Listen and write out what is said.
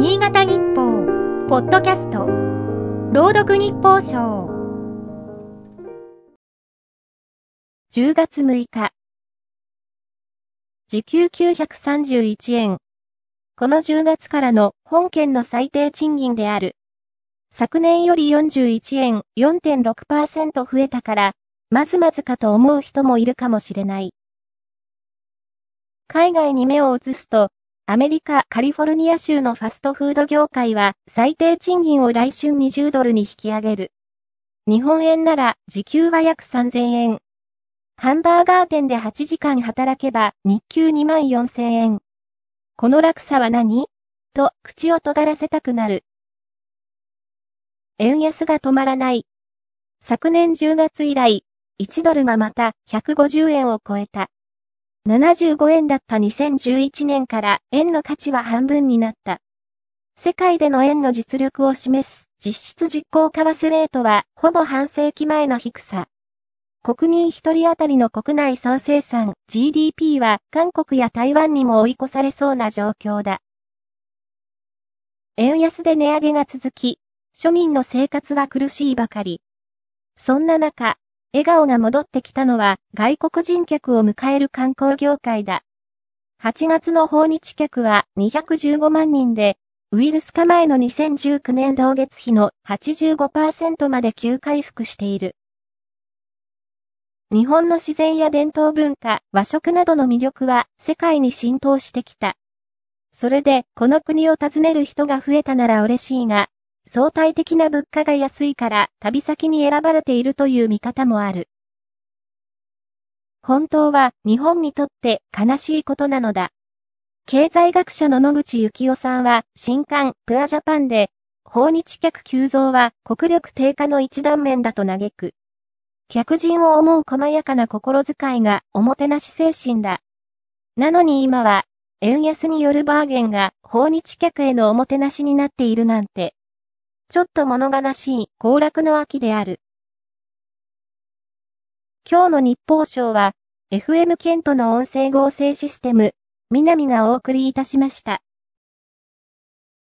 新潟日報、ポッドキャスト、朗読日報賞。10月6日。時給931円。この10月からの本県の最低賃金である。昨年より41円4.6%増えたから、まずまずかと思う人もいるかもしれない。海外に目を移すと、アメリカ・カリフォルニア州のファストフード業界は最低賃金を来春20ドルに引き上げる。日本円なら時給は約3000円。ハンバーガー店で8時間働けば日給2万4000円。この落差は何？と口を尖らせたくなる。円安が止まらない。昨年10月以来、1ドルがまた150円を超えた。75円だった2011年から円の価値は半分になった。世界での円の実力を示す実質実行為替レートはほぼ半世紀前の低さ。国民一人当たりの国内総生産 GDP は韓国や台湾にも追い越されそうな状況だ。円安で値上げが続き、庶民の生活は苦しいばかり。そんな中、笑顔が戻ってきたのは外国人客を迎える観光業界だ。8月の訪日客は215万人で、ウイルス化前の2019年同月比の85%まで急回復している。日本の自然や伝統文化、和食などの魅力は世界に浸透してきた。それで、この国を訪ねる人が増えたなら嬉しいが、相対的な物価が安いから旅先に選ばれているという見方もある。本当は日本にとって悲しいことなのだ。経済学者の野口幸雄さんは新刊プアジャパンで訪日客急増は国力低下の一段面だと嘆く。客人を思う細やかな心遣いがおもてなし精神だ。なのに今は円安によるバーゲンが訪日客へのおもてなしになっているなんて。ちょっと物悲しい行楽の秋である。今日の日報賞は、FM ケントの音声合成システム、南がお送りいたしました。